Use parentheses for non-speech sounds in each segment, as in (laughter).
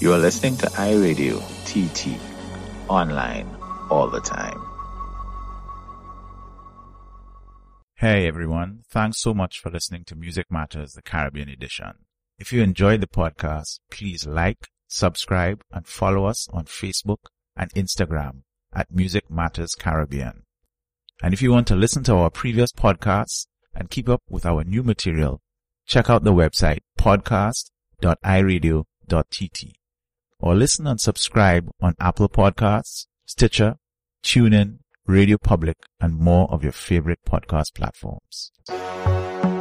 You are listening to iRadio TT, online all the time. Hey everyone, thanks so much for listening to Music Matters, the Caribbean edition. If you enjoyed the podcast, please like, subscribe, and follow us on Facebook and Instagram at Music Matters Caribbean. And if you want to listen to our previous podcasts and keep up with our new material, check out the website podcast.iradio.tt or listen and subscribe on Apple Podcasts, Stitcher, TuneIn, Radio Public, and more of your favorite podcast platforms.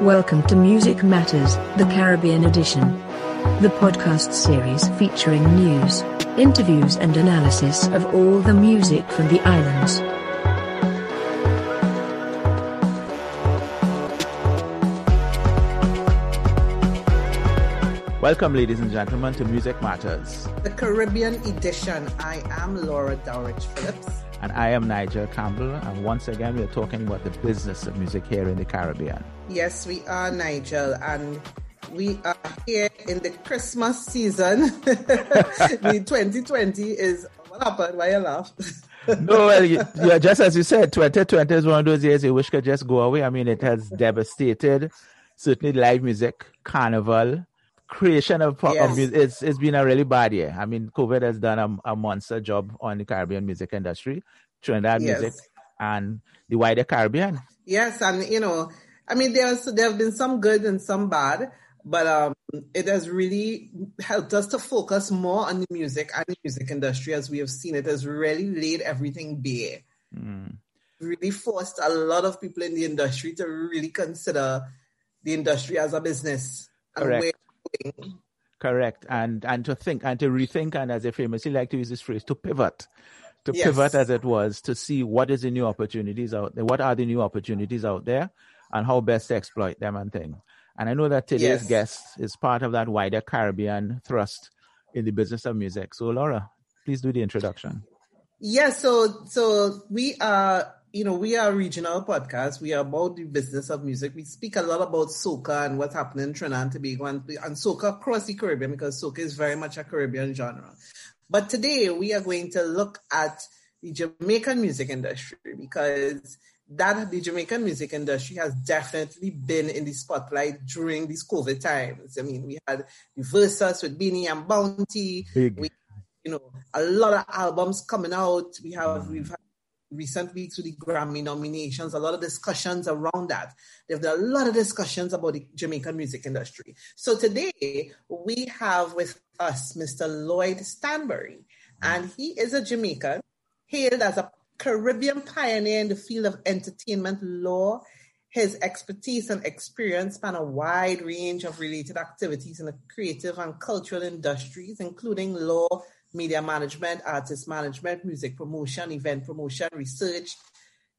Welcome to Music Matters, the Caribbean edition. The podcast series featuring news, interviews and analysis of all the music from the islands. Welcome, ladies and gentlemen, to Music Matters, the Caribbean edition. I am Laura Dowrich Phillips. And I am Nigel Campbell. And once again, we're talking about the business of music here in the Caribbean. Yes, we are, Nigel. And we are here in the Christmas season. (laughs) the (laughs) 2020 is what happened? Why you laugh? (laughs) no, well, you, yeah, just as you said, 2020 is one of those years you wish could just go away. I mean, it has devastated certainly live music, carnival, creation of, yes. music. It's, it's been a really bad year. I mean, COVID has done a, a monster job on the Caribbean music industry, Trinidad yes. music, and the wider Caribbean. Yes, and you know, I mean, there's there have been some good and some bad, but um, it has really helped us to focus more on the music and the music industry as we have seen. It has really laid everything bare. Mm. Really forced a lot of people in the industry to really consider the industry as a business Correct. Correct. And and to think and to rethink and as they famously like to use this phrase, to pivot. To yes. pivot as it was, to see what is the new opportunities out there, what are the new opportunities out there and how best to exploit them and things. And I know that today's yes. guest is part of that wider Caribbean thrust in the business of music. So Laura, please do the introduction. Yes, yeah, so so we are you know, we are a regional podcast. We are about the business of music. We speak a lot about soca and what's happening in Trinidad and Tobago and, and soca across the Caribbean because soca is very much a Caribbean genre. But today we are going to look at the Jamaican music industry because that the Jamaican music industry has definitely been in the spotlight during these COVID times. I mean, we had the Versus with Beenie and Bounty. Big. We, you know, a lot of albums coming out. We have we've had recent weeks with the Grammy nominations, a lot of discussions around that. There's a lot of discussions about the Jamaican music industry. So today we have with us Mr. Lloyd Stanbury, and he is a Jamaican, hailed as a Caribbean pioneer in the field of entertainment law. His expertise and experience span a wide range of related activities in the creative and cultural industries, including law, media management, artist management, music promotion, event promotion, research,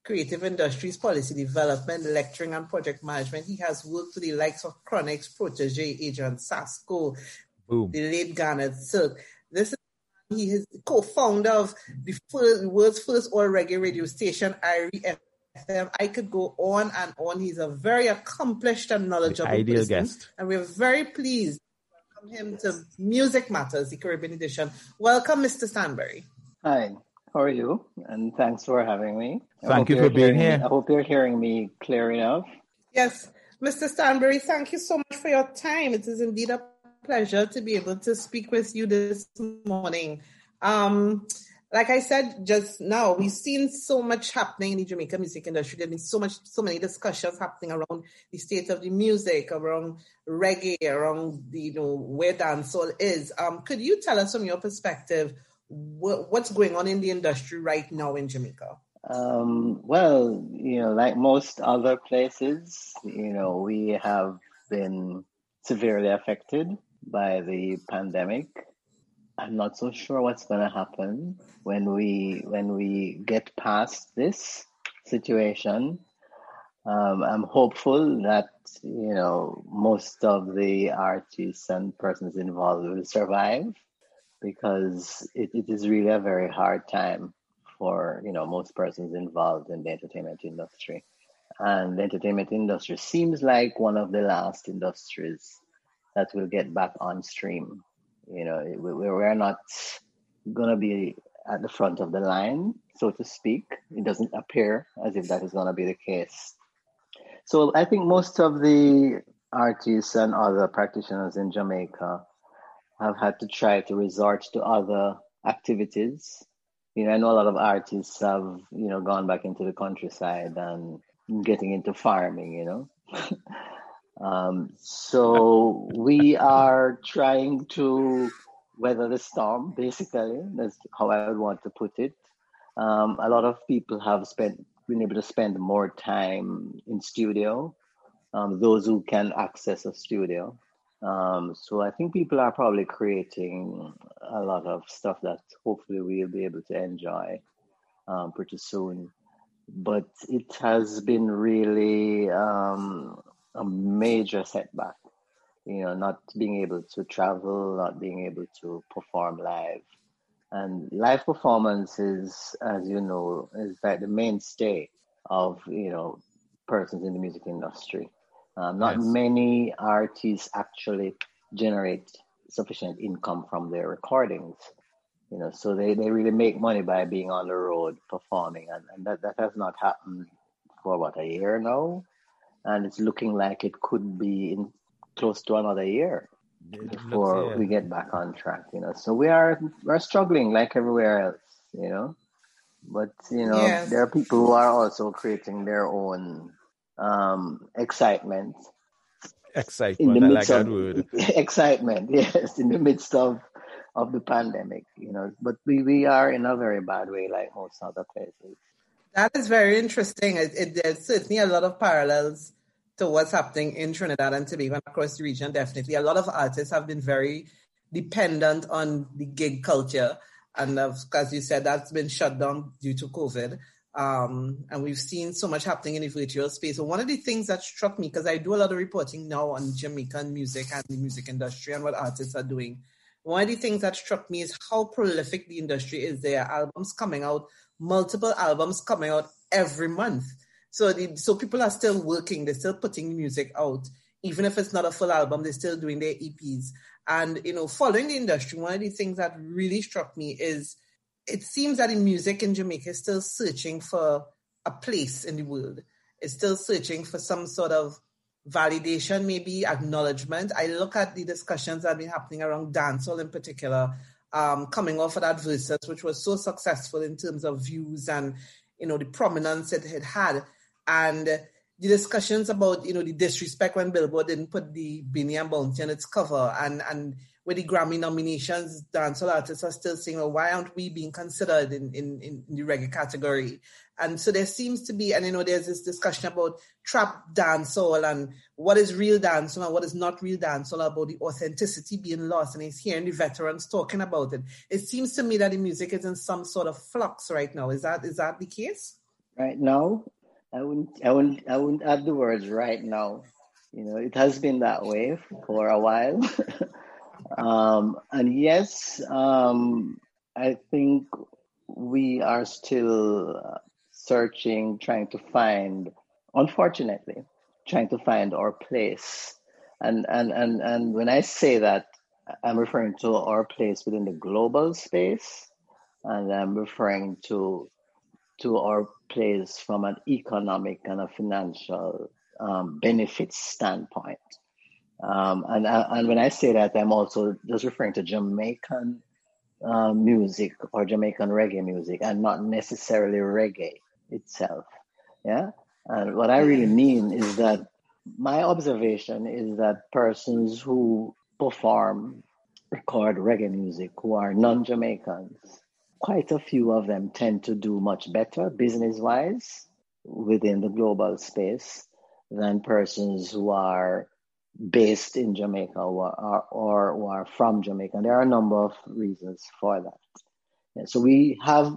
creative industries, policy development, lecturing, and project management. He has worked with the likes of Chronixx, Protoje, Agent Sasco, Boom. the late Garnet Silk. This is he is co-founder of the, first, the world's first all reggae radio station, IRIE FM. I could go on and on. He's a very accomplished and knowledgeable the ideal person, guest, and we're very pleased him to Music Matters, the Caribbean edition. Welcome, Mr. Stanbury. Hi, how are you? And thanks for having me. Thank you for being here. Me, I hope you're hearing me clear enough. Yes, Mr. Stanbury, thank you so much for your time. It is indeed a pleasure to be able to speak with you this morning. Um, like I said just now, we've seen so much happening in the Jamaican music industry. There's been so much, so many discussions happening around the state of the music, around reggae, around the, you know where dancehall is. Um, could you tell us from your perspective wh- what's going on in the industry right now in Jamaica? Um, well, you know, like most other places, you know, we have been severely affected by the pandemic. I'm not so sure what's going to happen when we when we get past this situation. Um, I'm hopeful that you know most of the artists and persons involved will survive because it, it is really a very hard time for you know most persons involved in the entertainment industry and the entertainment industry seems like one of the last industries that will get back on stream You know, we're not going to be at the front of the line, so to speak. It doesn't appear as if that is going to be the case. So I think most of the artists and other practitioners in Jamaica have had to try to resort to other activities. You know, I know a lot of artists have, you know, gone back into the countryside and getting into farming, you know. (laughs) um, so we are trying to weather the storm, basically. That's how I would want to put it. Um, a lot of people have spent been able to spend more time in studio. Um, those who can access a studio. Um, so I think people are probably creating a lot of stuff that hopefully we'll be able to enjoy um, pretty soon. But it has been really um, a major setback you know, not being able to travel, not being able to perform live. And live performance is, as you know, is like the mainstay of, you know, persons in the music industry. Um, not yes. many artists actually generate sufficient income from their recordings. You know, so they, they really make money by being on the road performing, and, and that, that has not happened for about a year now, and it's looking like it could be in close to another year before looks, yeah. we get back on track. You know, so we are we're struggling like everywhere else. You know, but you know yes. there are people who are also creating their own um, excitement. Excitement, in the midst like of, (laughs) Excitement, (laughs) yes, in the midst of of the pandemic. You know, but we we are in a very bad way, like most other places. That is very interesting. It, it, there's certainly a lot of parallels to what's happening in Trinidad and Tobago and across the region. Definitely, a lot of artists have been very dependent on the gig culture, and as you said, that's been shut down due to COVID. Um, and we've seen so much happening in the virtual space. So one of the things that struck me, because I do a lot of reporting now on Jamaican music and the music industry and what artists are doing. One of the things that struck me is how prolific the industry is. There are albums coming out, multiple albums coming out every month. So the, so people are still working. They're still putting music out, even if it's not a full album. They're still doing their EPs. And you know, following the industry, one of the things that really struck me is it seems that in music in Jamaica is still searching for a place in the world. It's still searching for some sort of validation, maybe acknowledgement. I look at the discussions that have been happening around dancehall in particular, um, coming off of that versus, which was so successful in terms of views and you know the prominence it had had and the discussions about you know the disrespect when Billboard didn't put the Beenie and Bounty on its cover, and and with the Grammy nominations, dancehall artists are still saying, well, why aren't we being considered in, in, in the reggae category? And so there seems to be, and you know, there's this discussion about trap dancehall and what is real dancehall and what is not real dancehall, about the authenticity being lost. And he's hearing the veterans talking about it. It seems to me that the music is in some sort of flux right now. Is that is that the case? Right now, I wouldn't, I wouldn't, I wouldn't add the words right now. You know, it has been that way for a while. (laughs) um, and yes, um, I think we are still searching, trying to find, unfortunately, trying to find our place. And and and and when I say that, I'm referring to our place within the global space, and I'm referring to to our place from an economic and a financial um, benefits standpoint. Um, and, uh, and when I say that, I'm also just referring to Jamaican uh, music or Jamaican reggae music and not necessarily reggae itself. Yeah. And what I really mean is that my observation is that persons who perform, record reggae music, who are non Jamaicans, quite a few of them tend to do much better business wise within the global space than persons who are based in Jamaica or, or, or who are from Jamaica. There are a number of reasons for that. And so we have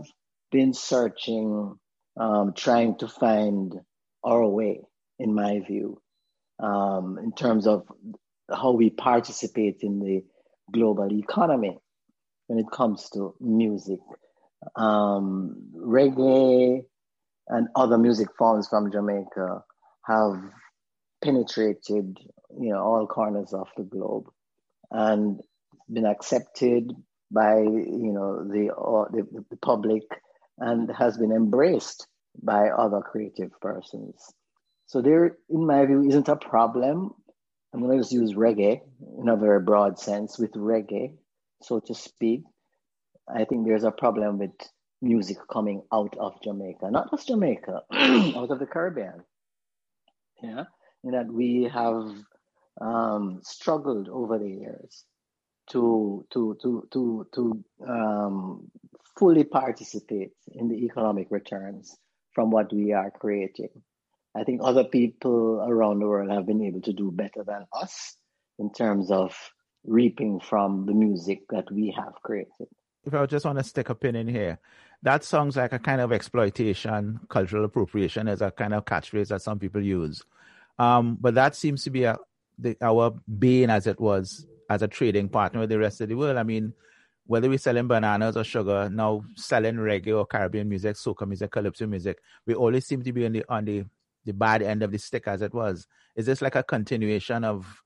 been searching, um, trying to find our way, in my view, um, in terms of how we participate in the global economy when it comes to music. Um, reggae and other music forms from Jamaica have penetrated, you know, all corners of the globe. And been accepted by you know the, uh, the, the public and has been embraced by other creative persons. So there, in my view, isn't a problem. I'm going to just use reggae in a very broad sense with reggae, so to speak. I think there's a problem with music coming out of Jamaica, not just Jamaica, (clears throat) out of the Caribbean. Yeah, in that we have um, struggled over the years to to to to to um, fully participate in the economic returns from what we are creating. I think other people around the world have been able to do better than us in terms of reaping from the music that we have created. If I just want to stick a pin in here, that sounds like a kind of exploitation, cultural appropriation is a kind of catchphrase that some people use. Um, but that seems to be a, the, our bane, as it was, as a trading partner with the rest of the world. I mean, whether we're selling bananas or sugar, now selling reggae or Caribbean music, soca music, calypso music, we always seem to be on the on the, the bad end of the stick as it was. Is this like a continuation of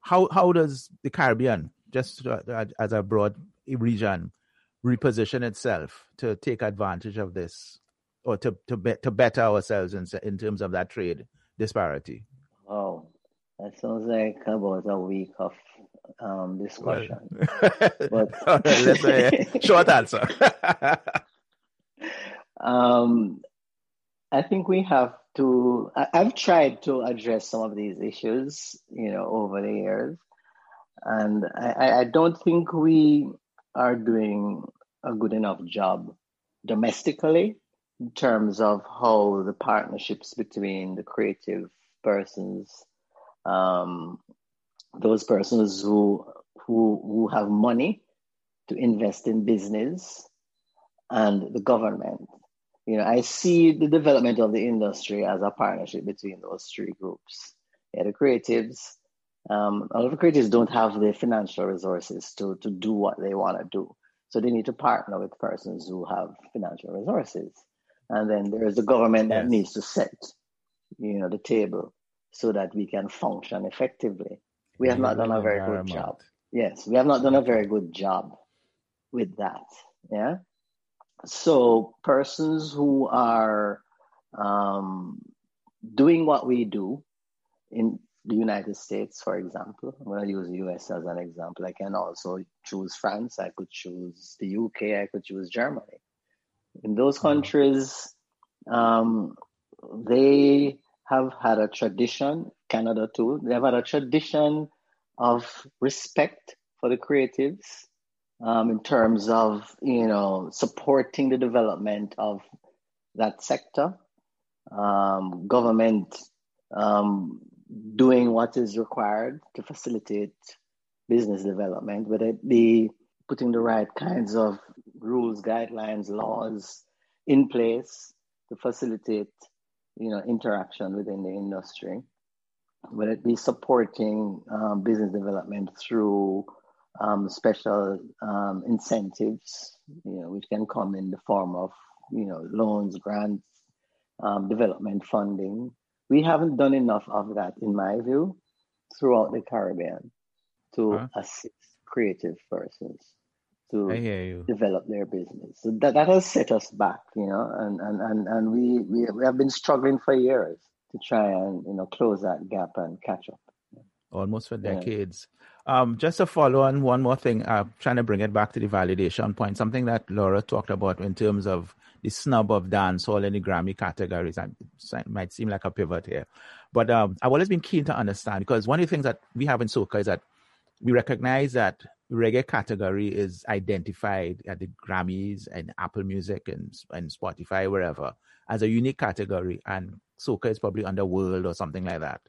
how how does the Caribbean, just uh, as a broad region, reposition itself to take advantage of this or to to, be, to better ourselves in in terms of that trade disparity? Oh, that sounds like about a week of um, discussion. Well, (laughs) but let's say (laughs) short answer. (laughs) um, I think we have to. I, I've tried to address some of these issues, you know, over the years, and I, I don't think we are doing a good enough job domestically in terms of how the partnerships between the creative persons um, those persons who who who have money to invest in business and the government. You know, I see the development of the industry as a partnership between those three groups. Yeah, the creatives, um, a lot of creatives don't have the financial resources to, to do what they want to do. So they need to partner with persons who have financial resources. And then there is the government that yes. needs to set, you know, the table so that we can function effectively. We have not done a very good job. Yes, we have not done a very good job with that. Yeah. So persons who are um, doing what we do in the United States, for example, I'm going to use the US as an example. I can also choose France. I could choose the UK. I could choose Germany. In those mm-hmm. countries, um, they have had a tradition, Canada too, they have had a tradition of respect for the creatives um, in terms of, you know, supporting the development of that sector, um, government um, doing what is required to facilitate business development, whether it be putting the right kinds of rules, guidelines, laws in place to facilitate you know, interaction within the industry, whether it be supporting um, business development through um, special um, incentives, you know, which can come in the form of, you know, loans, grants, um, development funding. We haven't done enough of that, in my view, throughout the Caribbean to huh? assist creative persons to develop their business. So that, that has set us back, you know, and, and, and, and we, we, we have been struggling for years to try and, you know, close that gap and catch up. Almost for decades. Yeah. Um, just to follow on one more thing, I'm trying to bring it back to the validation point, something that Laura talked about in terms of the snub of dancehall in the Grammy categories. It might seem like a pivot here. But um, I've always been keen to understand because one of the things that we have in soca is that we recognize that reggae category is identified at the Grammys and Apple Music and, and Spotify, wherever, as a unique category, and soca is probably under world or something like that.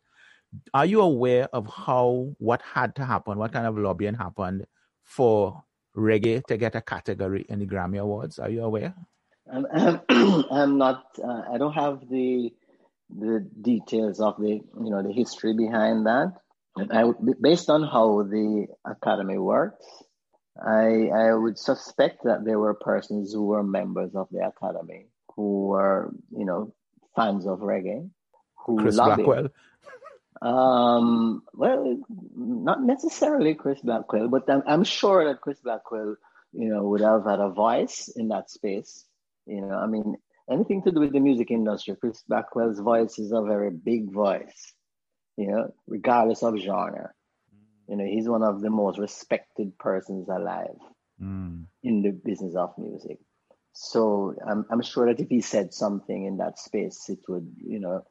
Are you aware of how what had to happen, what kind of lobbying happened for reggae to get a category in the Grammy Awards? Are you aware? I'm (clears throat) not. Uh, I don't have the the details of the you know the history behind that. I, based on how the academy works, I, I would suspect that there were persons who were members of the academy who were, you know, fans of reggae, who Chris lobbied. Blackwell. Um, well, not necessarily Chris Blackwell, but I'm, I'm sure that Chris Blackwell, you know, would have had a voice in that space. You know, I mean, anything to do with the music industry, Chris Blackwell's voice is a very big voice, you know, regardless of genre. You know, he's one of the most respected persons alive mm. in the business of music. So I'm, I'm sure that if he said something in that space, it would, you know,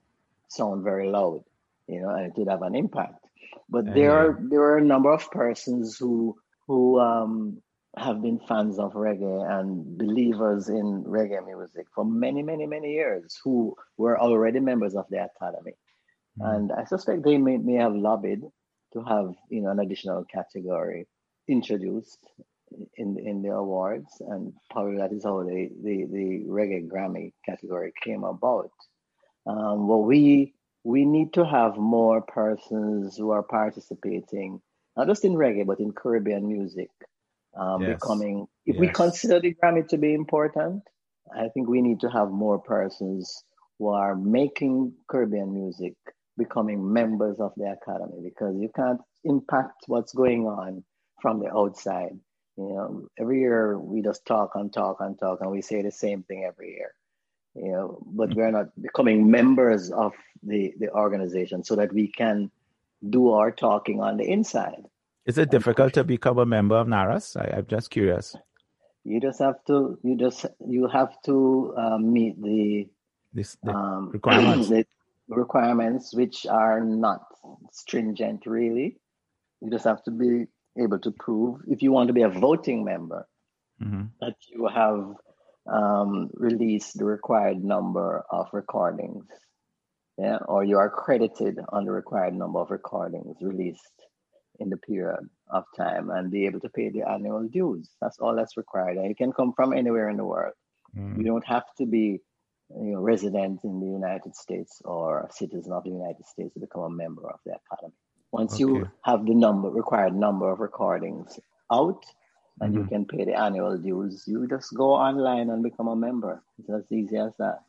sound very loud, you know, and it would have an impact. But there are there are a number of persons who who um, have been fans of reggae and believers in reggae music for many, many, many years who were already members of the academy. Mm. And I suspect they may, may have lobbied to have you know an additional category introduced in in the awards, and probably that is how the the, the reggae Grammy category came about. Um, well, we we need to have more persons who are participating, not just in reggae but in Caribbean music, um, yes. becoming. If yes. we consider the Grammy to be important, I think we need to have more persons who are making Caribbean music becoming members of the academy because you can't impact what's going on from the outside. You know, every year we just talk and talk and talk, and we say the same thing every year. You know, but we're not becoming members of the the organization so that we can do our talking on the inside. Is it difficult to become a member of NARAS? I, am just curious. You just have to. You just you have to um, meet the, this, the um, (clears throat) requirements. The requirements, which are not stringent, really. You just have to be able to prove if you want to be a voting member mm-hmm. that you have um, released the required number of recordings, yeah, or you are credited on the required number of recordings released in the period of time and be able to pay the annual dues. That's all that's required. And you can come from anywhere in the world. Mm. You don't have to be you know, resident in the United States or a citizen of the United States to become a member of the academy. Once okay. you have the number required number of recordings out and mm-hmm. you can pay the annual dues, you just go online and become a member. It's as easy as that.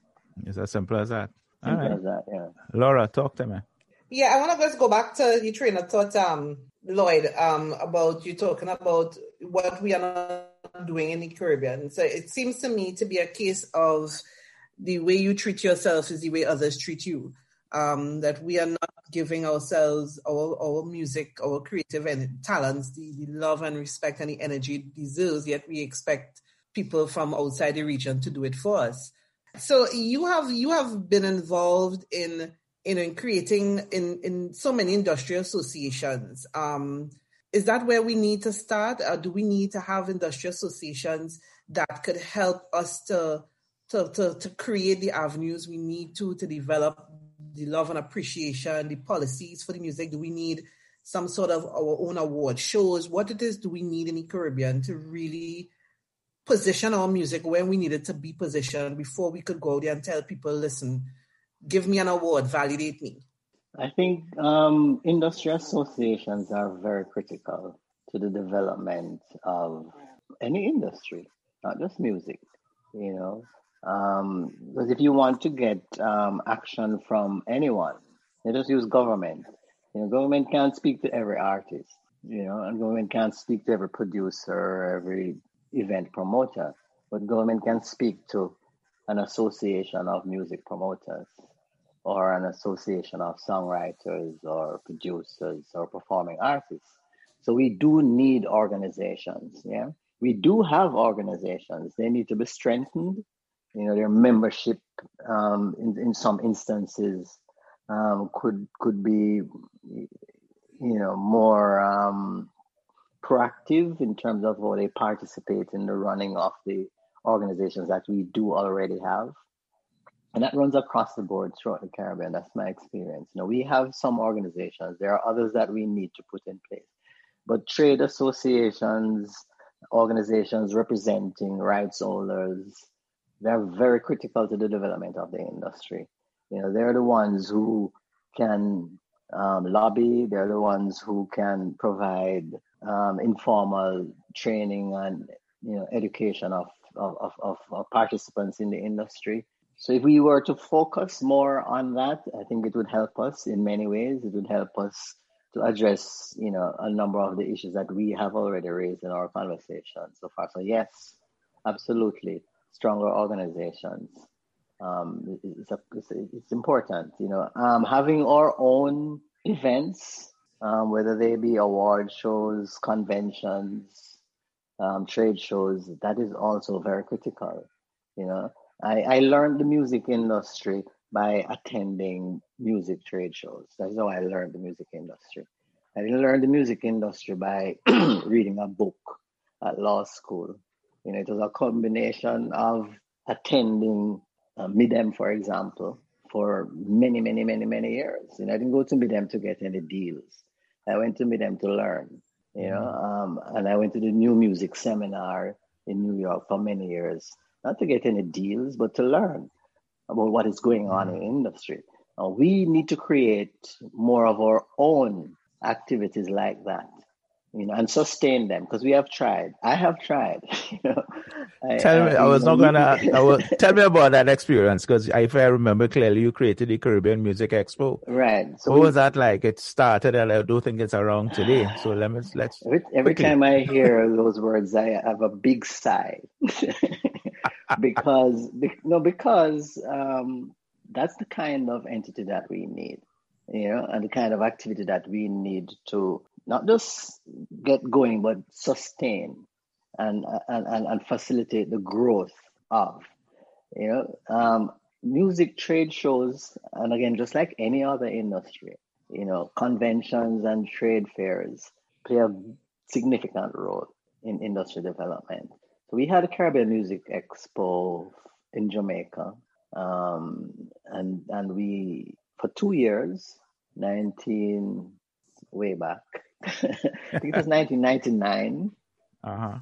It's as simple as that. Simple right. as that, yeah. Laura, talk to me. Yeah, I want to just go back to the train of thought, um, Lloyd, um, about you talking about what we are not doing in the Caribbean. So it seems to me to be a case of the way you treat yourself is the way others treat you. Um, that we are not giving ourselves our, our music, our creative and talents, the, the love and respect and the energy it deserves, yet we expect people from outside the region to do it for us. So you have you have been involved in in, in creating in, in so many industrial associations. Um, is that where we need to start? Or do we need to have industrial associations that could help us to to, to, to create the avenues we need to to develop the love and appreciation, the policies for the music? Do we need some sort of our own award shows? What it is do we need in the Caribbean to really position our music where we needed to be positioned before we could go there and tell people, listen, give me an award, validate me? I think um, industry associations are very critical to the development of any industry, not just music. You know, um, because if you want to get um, action from anyone, you just use government. You know, government can't speak to every artist, you know, and government can't speak to every producer, every event promoter, but government can speak to an association of music promoters or an association of songwriters or producers or performing artists. So we do need organizations, yeah. We do have organizations. They need to be strengthened you know their membership um, in, in some instances um, could could be you know more um, proactive in terms of how they participate in the running of the organizations that we do already have. And that runs across the board throughout the caribbean. That's my experience. You know we have some organizations. There are others that we need to put in place. But trade associations organizations representing rights holders they're very critical to the development of the industry. You know, they're the ones who can um, lobby. They're the ones who can provide um, informal training and you know education of of, of, of participants in the industry. So if we were to focus more on that, I think it would help us in many ways. It would help us to address, you know, a number of the issues that we have already raised in our conversation so far. So yes, absolutely, stronger organizations. Um, it's, it's, important, you know, um, having our own events, um, whether they be award shows, conventions, um, trade shows, that is also very critical. You know, I, I learned the music industry by attending music trade shows. That's how I learned the music industry. I didn't learn the music industry by (clears throat) reading a book at law school. You know, it was a combination of attending uh, MIDEM, for example, for many, many, many, many years. You know, I didn't go to MIDEM to get any deals. I went to MIDEM to learn, you know, mm-hmm. um, and I went to the new music seminar in New York for many years, not to get any deals, but to learn about what is going on in the industry. Uh, we need to create more of our own activities like that you know, and sustain them because we have tried. I have tried. (laughs) You know, I, tell me, I, I was not gonna. I (laughs) will, tell me about that experience because if I remember clearly, you created the Caribbean Music Expo. Right. So what we, was that like? It started, and I do think it's around today. So let me let's. Every, every time I hear those words, I have a big sigh (laughs) because no, because um, that's the kind of entity that we need you know, and the kind of activity that we need to not just get going, but sustain and, and, and, and facilitate the growth of. You know, um, music trade shows, and again, just like any other industry, you know, conventions and trade fairs play a significant role in industry development. So we had a Caribbean Music Expo in Jamaica, um, and and we for two years, nineteen way back, I think it was 1999 uh-huh.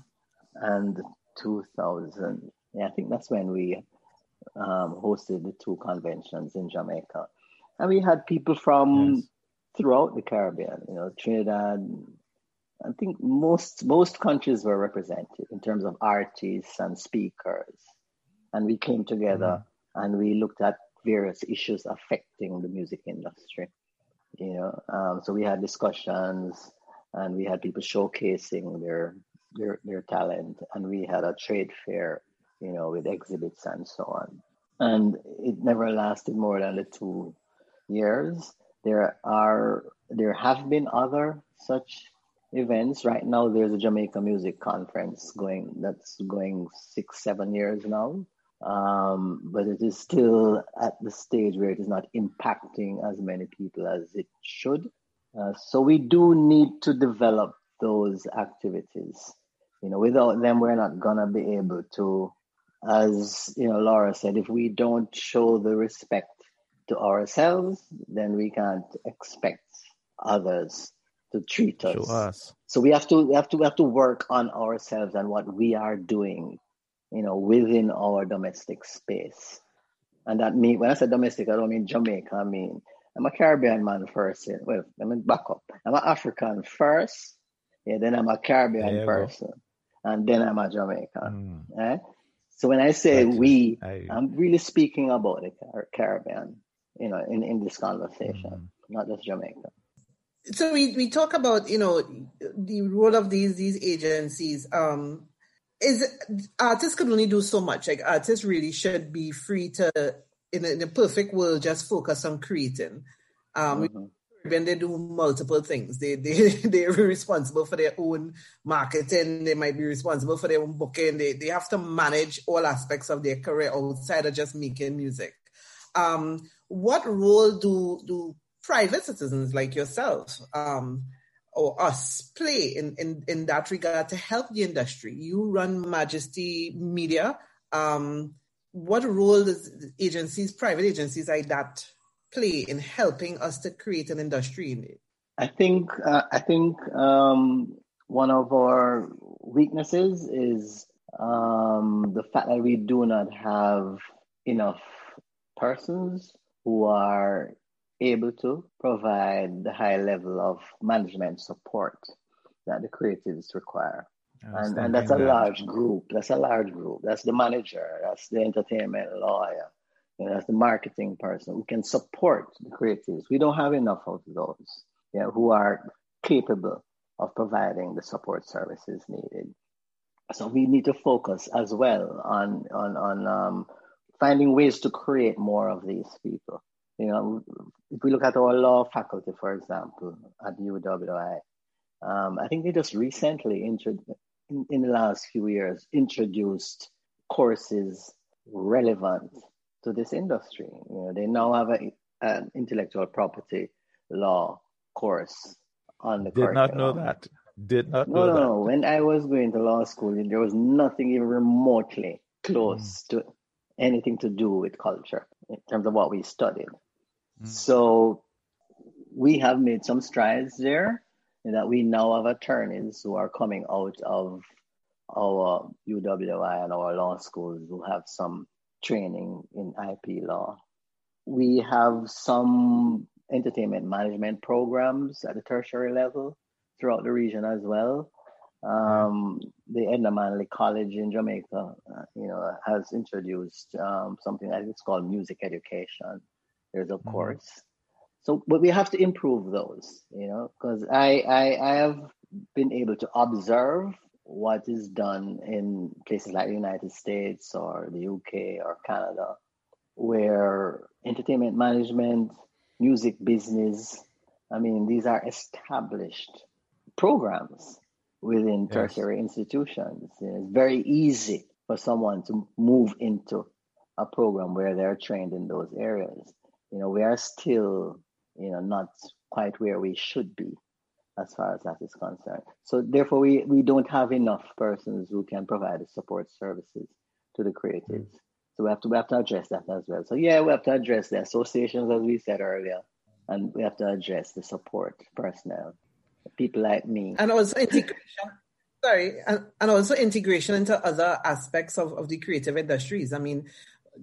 and 2000. Yeah, I think that's when we um, hosted the two conventions in Jamaica. And we had people from yes. throughout the Caribbean, you know, Trinidad. I think most most countries were represented in terms of artists and speakers. And we came together mm-hmm. and we looked at various issues affecting the music industry you know um, so we had discussions and we had people showcasing their their their talent and we had a trade fair you know with exhibits and so on. And it never lasted more than the two years. There are there have been other such events. Right now there's a jamaica music conference going that's going six seven years now um, but it is still at the stage where it is not impacting as many people as it should. Uh, so we do need to develop those activities. You know, without them, we're not gonna be able to, as you know, Laura said, if we don't show the respect to ourselves, then we can't expect others to treat us. us. So we have to we have to we have to work on ourselves and what we are doing you know, within our domestic space. And that mean when I say domestic, I don't mean Jamaica. I mean I'm a Caribbean man first. Well, I mean back up. I'm an African first. Yeah, then I'm a Caribbean person, and then I'm a Jamaican. Mm. Eh? So when I say we, I, am really speaking about the Caribbean. You know, in in this conversation, mm. not just Jamaica. So we, we talk about you know the role of these these agencies. Um, is artists could only do so much. Like artists really should be free to, in a, in a perfect world, just focus on creating. Um, mm-hmm. When they do multiple things, they they (laughs) they're responsible for their own marketing. They might be responsible for their own booking. They they have to manage all aspects of their career outside of just making music. Um, what role do do private citizens like yourself um, or us play in, in, in that regard to help the industry? You run Majesty Media. Um, what role does agencies, private agencies like that, play in helping us to create an industry in it? I think uh, I think um, one of our weaknesses is um, the fact that we do not have enough persons who are able to provide the high level of management support that the creatives require. And, and that's a that. large group. That's a large group. That's the manager. That's the entertainment lawyer. you know, as the marketing person who can support the creatives. We don't have enough of those you know, who are capable of providing the support services needed. So we need to focus as well on on on um, finding ways to create more of these people. You know, if we look at our law faculty, for example, at UWI, um, I think they just recently, intro- in, in the last few years, introduced courses relevant to this industry. You know, they now have a, an intellectual property law course on the. Did not know that. Did not no, know no, that. No, when I was going to law school, there was nothing even remotely close mm. to anything to do with culture in terms of what we studied. Mm. So we have made some strides there in that we now have attorneys who are coming out of our UWI and our law schools who have some training in IP law. We have some entertainment management programs at the tertiary level throughout the region as well. Um, the Edna Manley College in Jamaica, uh, you know, has introduced um, something that is called music education. There's a mm-hmm. course. So, but we have to improve those, you know, because I, I I have been able to observe what is done in places like the United States or the UK or Canada, where entertainment management, music business, I mean, these are established programs within tertiary yes. institutions. It's very easy for someone to move into a program where they're trained in those areas. You know, we are still, you know, not quite where we should be as far as that is concerned. So therefore, we, we don't have enough persons who can provide the support services to the creatives. Mm. So we have to we have to address that as well. So yeah, we have to address the associations as we said earlier, and we have to address the support personnel, people like me, and also integration. Sorry, and, and also integration into other aspects of, of the creative industries. I mean,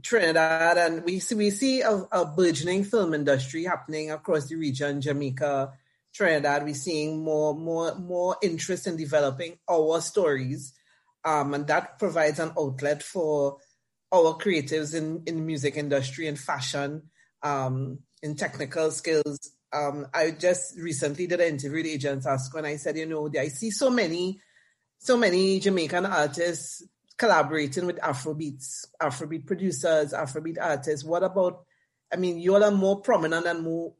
Trinidad, and we see we see a, a burgeoning film industry happening across the region, Jamaica, Trinidad, we're seeing more more more interest in developing our stories, um, and that provides an outlet for our creatives in in music industry and fashion, um, in technical skills. Um, I just recently did an interview with Agent Sasco and I said, you know, I see so many, so many Jamaican artists collaborating with Afrobeats, Afrobeat producers, Afrobeat artists. What about? I mean, you all are more prominent and more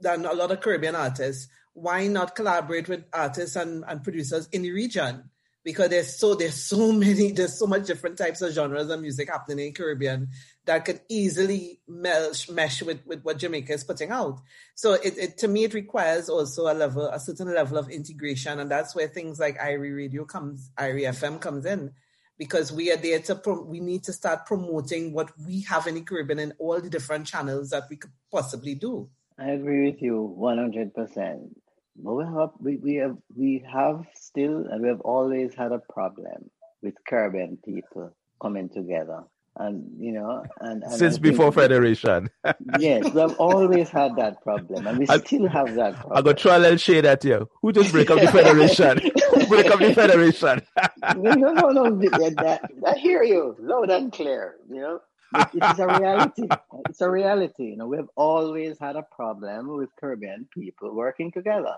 than a lot of Caribbean artists. Why not collaborate with artists and, and producers in the region? Because there's so there's so (laughs) many there's so much different types of genres of music happening in Caribbean that could easily mesh, mesh with, with what Jamaica is putting out. So it, it to me it requires also a level a certain level of integration, and that's where things like Irie Radio comes, Irie FM comes in because we are there to pro- we need to start promoting what we have in the Caribbean and all the different channels that we could possibly do. I agree with you one hundred percent. But we have we, we have we have still and we have always had a problem with Caribbean people coming together. And you know, and, and since before federation. (laughs) yes, we have always had that problem, and we I, still have that problem. I got try and shade at you. Who just break up the (laughs) federation? (laughs) break up the federation? no, no, no, uh, that, I hear you loud and clear. You know, it is a reality. It's a reality. You know, we've always had a problem with Caribbean people working together.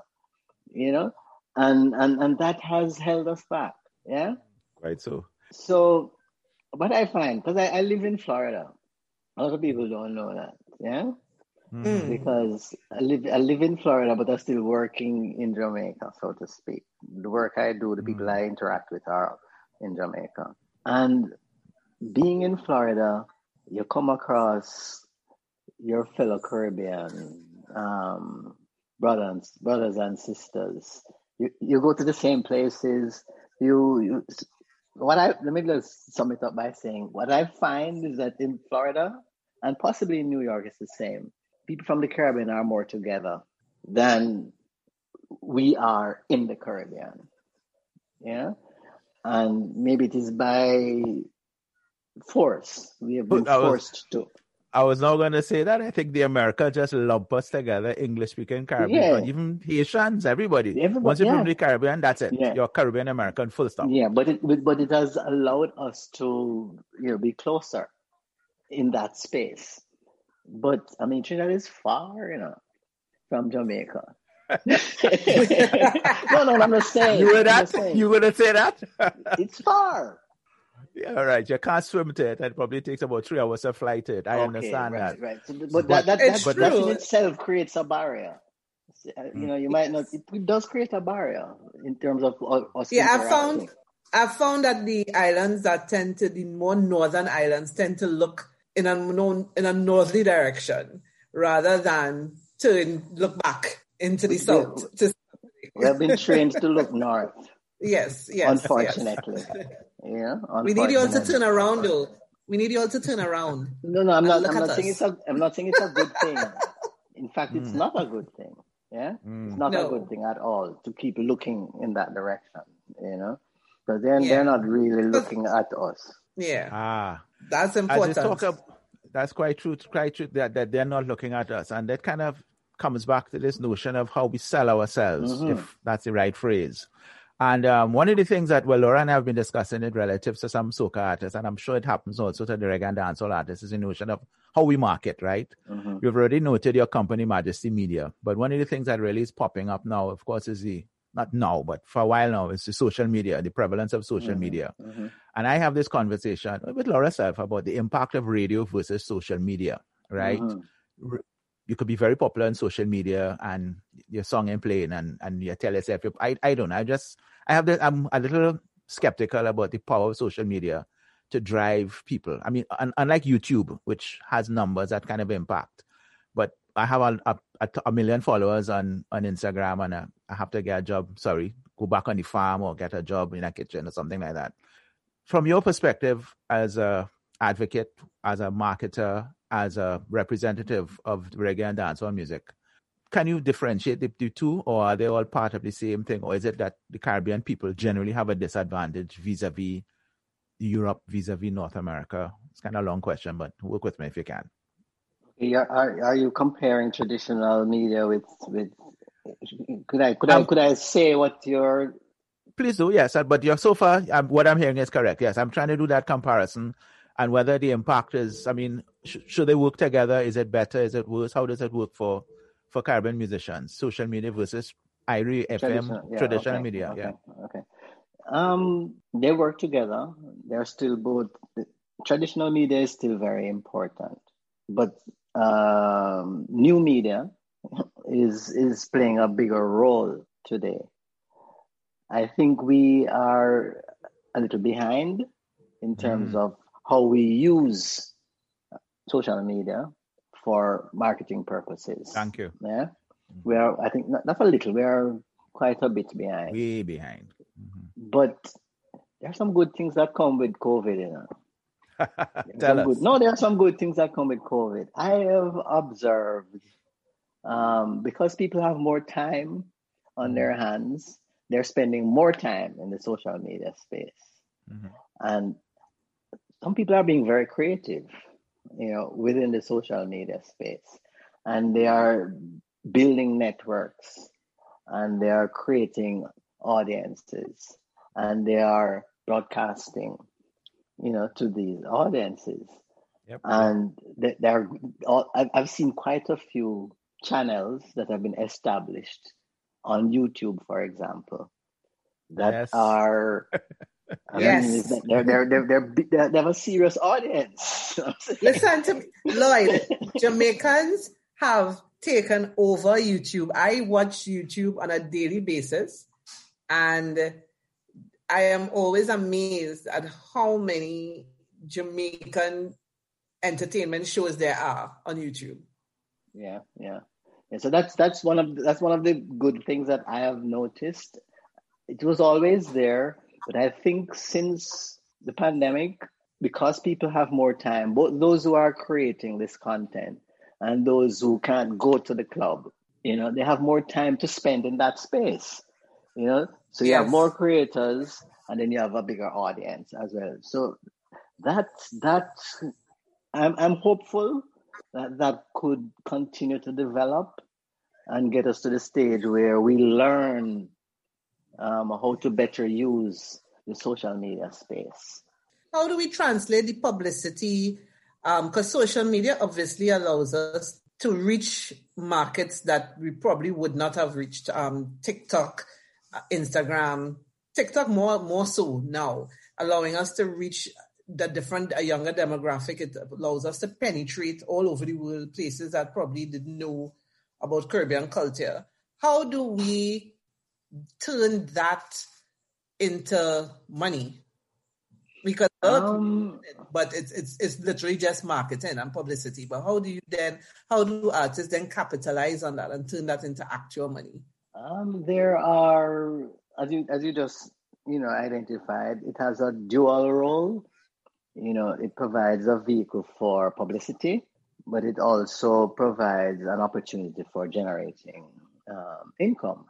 You know, and and and that has held us back. Yeah. Right. So. So, what I find because I, I live in Florida, a lot of people don't know that. Yeah. Mm. Because I live I live in Florida, but I'm still working in Jamaica, so to speak. The work I do, the people mm. I interact with are in Jamaica, and being in Florida, you come across your fellow Caribbean um, brothers, brothers and sisters. You, you go to the same places. You, you what I let me just sum it up by saying what I find is that in Florida and possibly in New York, it's the same. People from the Caribbean are more together than we are in the Caribbean. Yeah, and maybe it is by force. We have been forced to. I was not going to say that. I think the America just lump us together, English speaking Caribbean, yeah. even Haitians, everybody. everybody Once you're yeah. from the Caribbean, that's it. Yeah. You're Caribbean American, full stop. Yeah, but it but it has allowed us to you know be closer. in that space. But I mean, Trinidad is far, you know, from Jamaica. (laughs) no, no, I'm not (laughs) saying. You were that? You gonna say that? it's far. Yeah, all right. You can't swim to it. It probably takes about three hours to fly to it. I okay, understand right, that. Right. So, but, that, that, that, but that in itself creates a barrier. Uh, you know, you might not. It, does create a barrier in terms of us. Yeah, I found. I found that the islands that tend to the more northern islands tend to look in a in a northerly direction rather than to look back into the south. We have been trained to look (laughs) north. Yes, yes. Unfortunately. Yes. (laughs) Yeah. We need you all to turn around though. We need you all to turn around. No, no, I'm not I'm not saying it's a I'm not saying it's a good thing. (laughs) In fact, mm. it's not a good thing. Yeah? Mm. It's not no. a good thing at all to keep looking in that direction, you know? Because then yeah. they're not really looking at us. Yeah. Ah. That's important. Of, that's quite true, quite true that, that they're not looking at us. And that kind of comes back to this notion of how we sell ourselves, mm-hmm. if that's the right phrase. And um, one of the things that, well, Laura and I have been discussing it relative to some soca artists, and I'm sure it happens also to the reggae and dancehall artists, is the notion of how we market, right? Mm-hmm. You've already noted your company, Majesty Media. But one of the things that really is popping up now, of course, is the, not now, but for a while now, is the social media, the prevalence of social mm-hmm. media. Mm-hmm. And I have this conversation with Laura self about the impact of radio versus social media, right? You could be very popular on social media and your song ain't playing and, and you tell yourself, I, I don't know. I just, I have the, I'm a little skeptical about the power of social media to drive people. I mean, un, unlike YouTube, which has numbers that kind of impact, but I have a, a, a million followers on, on Instagram and I have to get a job, sorry, go back on the farm or get a job in a kitchen or something like that. From your perspective as a advocate, as a marketer, as a representative of reggae and dancehall music, can you differentiate the, the two, or are they all part of the same thing, or is it that the Caribbean people generally have a disadvantage vis-a-vis Europe, vis-a-vis North America? It's kind of a long question, but work with me if you can. Are, are you comparing traditional media with with? Could I could um, I could I say what your please do yes but you're so far um, what i'm hearing is correct yes i'm trying to do that comparison and whether the impact is, I mean, sh- should they work together? Is it better? Is it worse? How does it work for for Caribbean musicians? Social media versus Irie FM, traditional, yeah, traditional okay, media. Okay, yeah. Okay. Um, they work together. They're still both. Traditional media is still very important, but um, new media (laughs) is is playing a bigger role today. I think we are a little behind in terms mm. of how we use social media for marketing purposes. Thank you. Yeah, we are. I think not, not a little. We are quite a bit behind. Way behind. Mm-hmm. But there are some good things that come with COVID. You know. (laughs) Tell us. Good, no, there are some good things that come with COVID. I have observed um, because people have more time on their mm-hmm. hands, they're spending more time in the social media space. Mm-hmm. And some people are being very creative, you know, within the social media space, and they are building networks, and they are creating audiences, and they are broadcasting, you know, to these audiences. Yep. And there are, I've seen quite a few channels that have been established on YouTube, for example, that yes. are (laughs) yes. they're, they're, they're, they're, they have a serious audience. (laughs) Listen to me, Lloyd. Jamaicans have taken over YouTube. I watch YouTube on a daily basis, and I am always amazed at how many Jamaican entertainment shows there are on YouTube. Yeah, yeah. yeah so that's that's one of that's one of the good things that I have noticed. It was always there, but I think since the pandemic, because people have more time, both those who are creating this content and those who can't go to the club, you know, they have more time to spend in that space. You know, so you yes. have more creators and then you have a bigger audience as well. So that's that's I'm I'm hopeful that that could continue to develop and get us to the stage where we learn um, how to better use the social media space. How do we translate the publicity because um, social media obviously allows us to reach markets that we probably would not have reached. Um, TikTok, uh, Instagram, TikTok more more so now, allowing us to reach the different younger demographic. It allows us to penetrate all over the world, places that probably didn't know about Caribbean culture. How do we turn that into money? because um, but it's it's it's literally just marketing and publicity. But how do you then how do artists then capitalize on that and turn that into actual money? Um, there are as you as you just you know identified, it has a dual role. You know, it provides a vehicle for publicity, but it also provides an opportunity for generating um, income.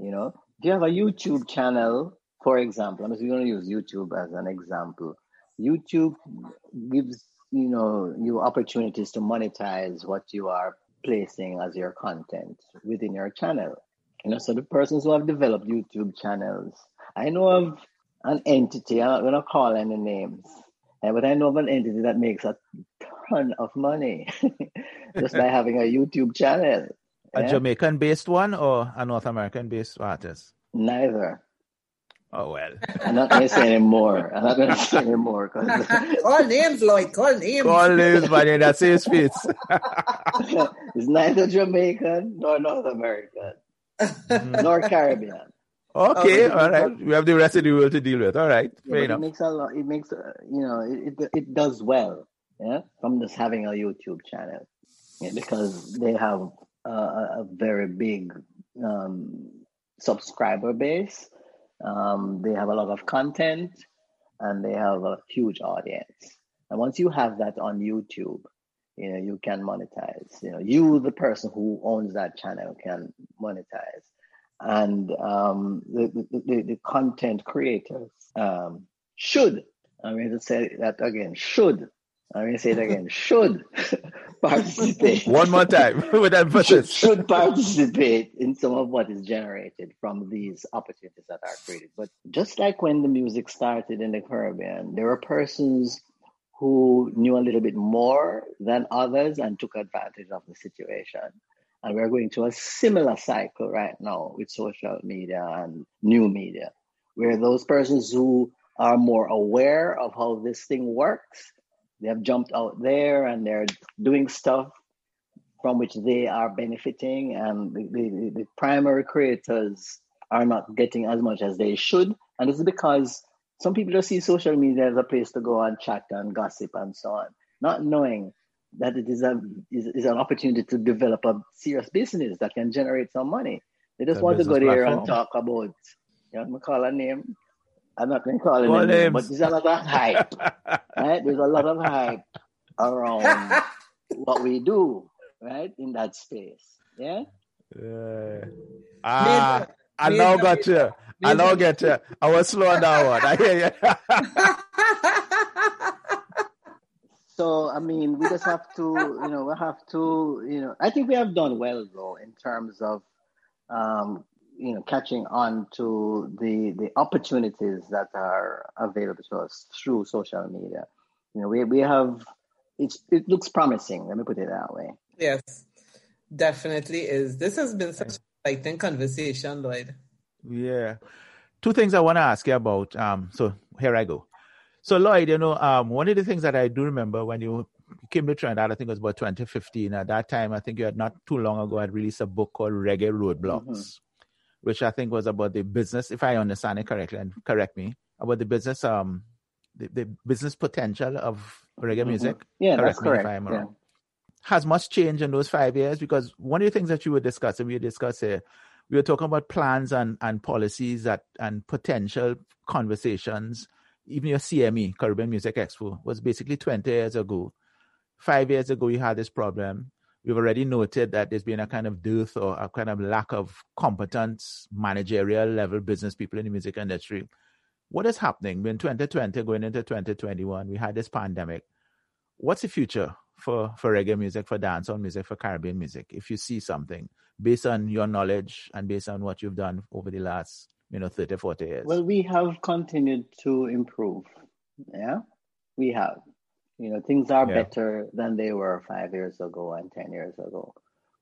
You know, if you have a YouTube channel for example, I'm just going to use YouTube as an example. YouTube gives you know you opportunities to monetize what you are placing as your content within your channel. You know, so the persons who have developed YouTube channels, I know of an entity. I'm not going to call any names, eh, but I know of an entity that makes a ton of money (laughs) just by (laughs) having a YouTube channel. A yeah? Jamaican-based one or a North American-based artist? Neither. Oh well. I'm not gonna say anymore. I'm not gonna say anymore. (laughs) Call names, Lloyd. Call names. Call names, but in that same space. it's neither Jamaican nor North American, mm. nor Caribbean. Okay, okay, all right. We have the rest of the world to deal with. All right, yeah, fair enough. It makes a lot. It makes uh, you know it, it, it does well. Yeah, from just having a YouTube channel, yeah, because they have a very big um, subscriber base um, they have a lot of content and they have a huge audience. And once you have that on YouTube, you know, you can monetize. You know, you, the person who owns that channel, can monetize. And um, the, the, the, content creators um, should, I'm going to say that again, should I'm going to say it again. (laughs) Should participate. (laughs) One more time (laughs) with emphasis. Should, should participate in some of what is generated from these opportunities that are created. But just like when the music started in the Caribbean, there were persons who knew a little bit more than others and took advantage of the situation. And we're going to a similar cycle right now with social media and new media, where those persons who are more aware of how this thing works they have jumped out there and they're doing stuff from which they are benefiting, and the, the, the primary creators are not getting as much as they should. And this is because some people just see social media as a place to go and chat and gossip and so on, not knowing that it is a is, is an opportunity to develop a serious business that can generate some money. They just want to go there platform. and talk about, you know, call a name, I'm not going to call it name, but there's a lot of hype. (laughs) right? There's a lot of hype around (laughs) what we do, right? In that space. Yeah. Yeah. Ah, I now got you. I now get you. I was slowing down I hear you. (laughs) so I mean, we just have to, you know, we have to, you know, I think we have done well though in terms of um, you know catching on to the the opportunities that are available to us through social media. You know we, we have it's it looks promising let me put it that way. Yes definitely is. This has been such a exciting conversation lloyd. Yeah. Two things i want to ask you about um so here i go. So lloyd you know um one of the things that i do remember when you came to Trinidad, I think it was about 2015. At that time, I think you had not too long ago had released a book called Reggae Roadblocks. Mm-hmm which I think was about the business, if I understand it correctly, and correct me, about the business, um, the, the business potential of reggae mm-hmm. music. Yeah, correct that's correct. if I'm yeah. Has much changed in those five years? Because one of the things that you were discussing, we discussed here, we were talking about plans and, and policies that and potential conversations. Even your CME, Caribbean Music Expo, was basically 20 years ago. Five years ago, you had this problem we've already noted that there's been a kind of dearth or a kind of lack of competence, managerial level business people in the music industry. What is happening in 2020 going into 2021? We had this pandemic. What's the future for, for reggae music, for dancehall music, for Caribbean music? If you see something based on your knowledge and based on what you've done over the last, you know, 30, 40 years. Well, we have continued to improve. Yeah, we have. You know, things are Yeah. better than they were five years ago and 10 years ago.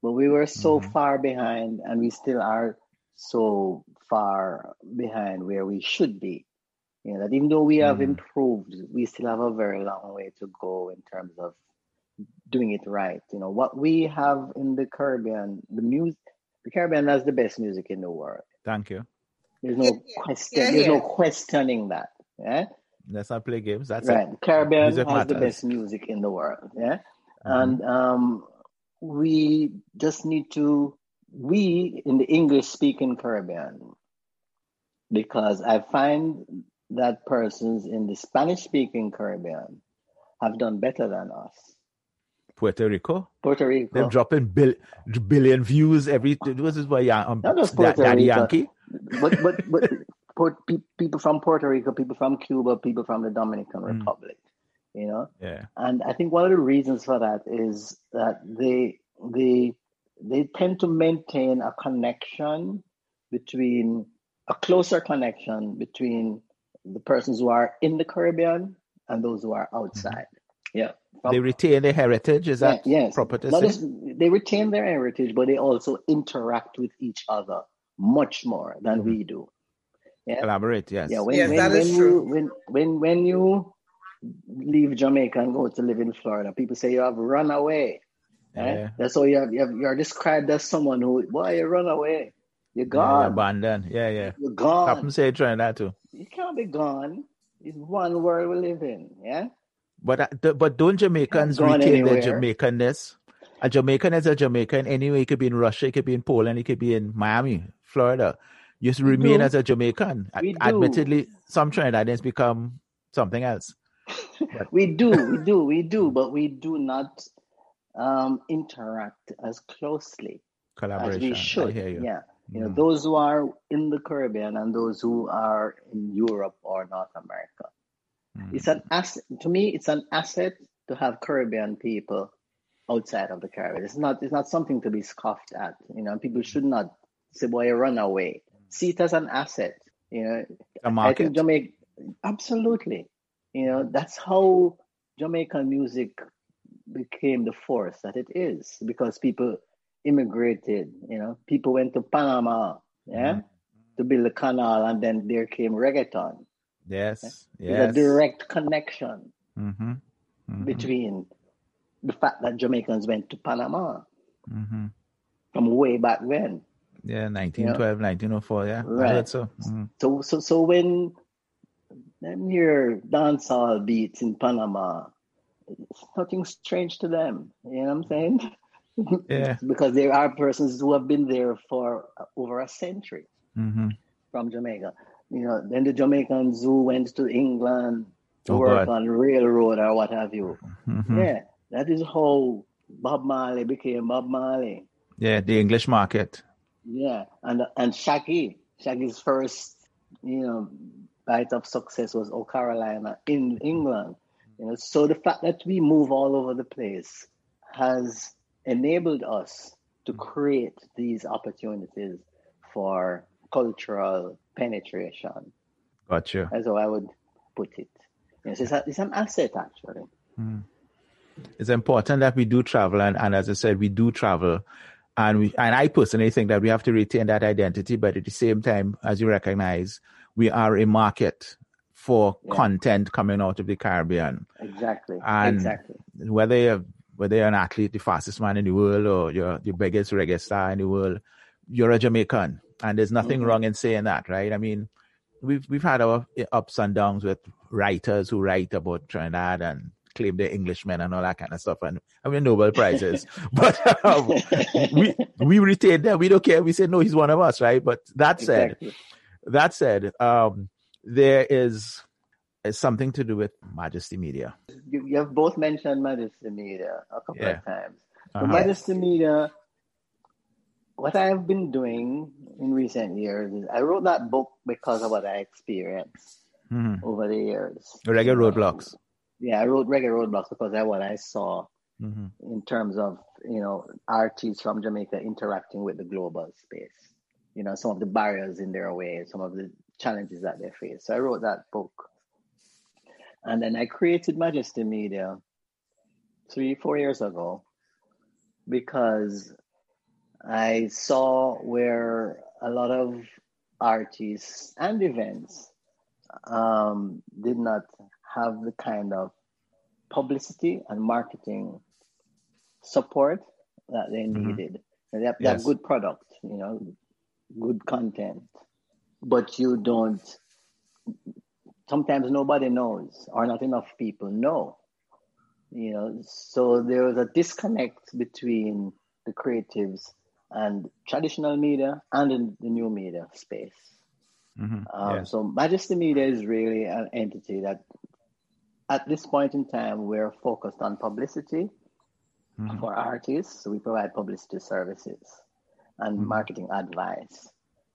But we were so Mhm. far behind, and we still are so far behind where we should be. You know, that even though we have Mhm. improved, we still have a very long way to go in terms of doing it right. You know, what we have in the Caribbean, the music, the Caribbean has the best music in the world. Thank you. There's no Yeah, yeah. question. Yeah, There's no questioning that. Yeah, Let's not play games. That's right. it. Caribbean Music has the best music in the world. Yeah, Mhm. and um, we just need to we in the English speaking Caribbean because I find that persons in the Spanish speaking Caribbean have done better than us. Puerto Rico. Puerto Rico, They're dropping bill, billion views every. What is by um, Not just Puerto Daddy Rico. Yankee? but but but (laughs) Port, pe- people from Puerto Rico, people from Cuba, people from the Dominican Mm. Republic, you know. Yeah. And I think one of the reasons for that is that they they they tend to maintain a connection between a closer connection between the persons who are in the Caribbean and those who are outside. Yeah. From- They retain their heritage. Is that Yeah, yes. proper to say? they retain their heritage, but they also interact with each other much more than Mm-hmm. we do. Yeah. Collaborate. Yes. Yeah, when Yes, when, that when is you true. when when when you leave Jamaica and go to live in Florida, people say you have run away. eh? Yeah. That's why you have, you have you're described as someone who why you run away. You're Yeah, gone. abandoned. Yeah, yeah. You're gone. Happen say Trinidad too. You can't be gone. It's one world we live in. Yeah. But uh, but don't Jamaicans Not going retain their anywhere. Jamaicanness? A Jamaican is a Jamaican anyway. It could be in Russia, it could be in Poland, it could be in Miami, Florida. You just remain as a Jamaican. Admittedly, some Trinidadians become something else. (laughs) We do, (laughs) we do, we do, but we do not um, interact as closely as we should. you. Yeah. You know, Mm. those who are in the Caribbean and those who are in Europe or North America. Mm. It's an asset to me. It's an asset to have Caribbean people outside of the Caribbean. It's not. It's not something to be scoffed at. You know, people should not say, "Boy, run away." See it as an asset. You know, A I market. think Jamaica, absolutely. You know, that's how Jamaican music became the force that it is because people immigrated. You know, people went to Panama, yeah, Mhm. to build a canal, and then there came reggaeton. Yes. There's Yes. a direct connection Mm-hmm. Mm-hmm. between the fact that Jamaicans went to Panama Mm-hmm. from way back when. Yeah, 1912, 1904. Yeah. Right. heard so. Mhm. So so so when them hear dancehall beats in Panama, it's nothing strange to them. You know what I'm saying? (laughs) Yeah. because there are persons who have been there for over a century Mm-hmm. from Jamaica. You know, then the Jamaicans who went to England to Oh, work God. on railroad or what have you. Mm-hmm. Yeah, that is how Bob Marley became Bob Marley. Yeah, the English market. Yeah, and and Shaggy, Shaggy's first, you know, bite of success was O Carolina in England. You know, so the fact that we move all over the place has enabled us to mm. create these opportunities for cultural penetration. Gotcha. That's how I would put it. Yes, it's, a, it's an asset actually. Hmm. it's important that we do travel and, and as I said, we do travel. And we and I personally think that we have to retain that identity, but at the same time, as you recognize, we are a market for Yeah. content coming out of the Caribbean. Exactly. And- exactly. Whether you're whether you're an athlete, the fastest man in the world, or you're the biggest reggae star in the world, you're a Jamaican. And there's nothing Mhm. wrong in saying that, right? I mean, we've we've had our ups and downs with writers who write about Trinidad and claim they're Englishmen and all that kind of stuff, and I mean Nobel prizes. (laughs) but um, we we retain them. We don't care. We say no, he's one of us, right? But that said, Exactly. that said, um, there is, is something to do with Majesty Media. You, you have both mentioned Majesty Media a couple Yeah. of times. Uh-huh. Majesty Media, what I have been doing in recent years is I wrote that book because of what I experienced Mhm. over the years. Reggae Roadblocks. Yeah, I wrote Reggae Roadblocks because that's what I saw hmm in terms of, you know, artists from Jamaica interacting with the global space. You know, some of the barriers in their way, some of the challenges that they face. So I wrote that book. And then I created Majesty Media three, four years ago because I saw where a lot of artists and events um, did not have the kind of publicity and marketing support that they mm-hmm. needed. And they have, yes. good product, you know, good content, but you don't. Sometimes nobody knows, or not enough people know. You know, so there was a disconnect between the creatives and traditional media and in the new media space. Mm-hmm. Um, yes. So Majesty Media is really an entity that, at this point in time, we're focused on publicity mm-hmm. for artists. So we provide publicity services and mm-hmm. marketing advice,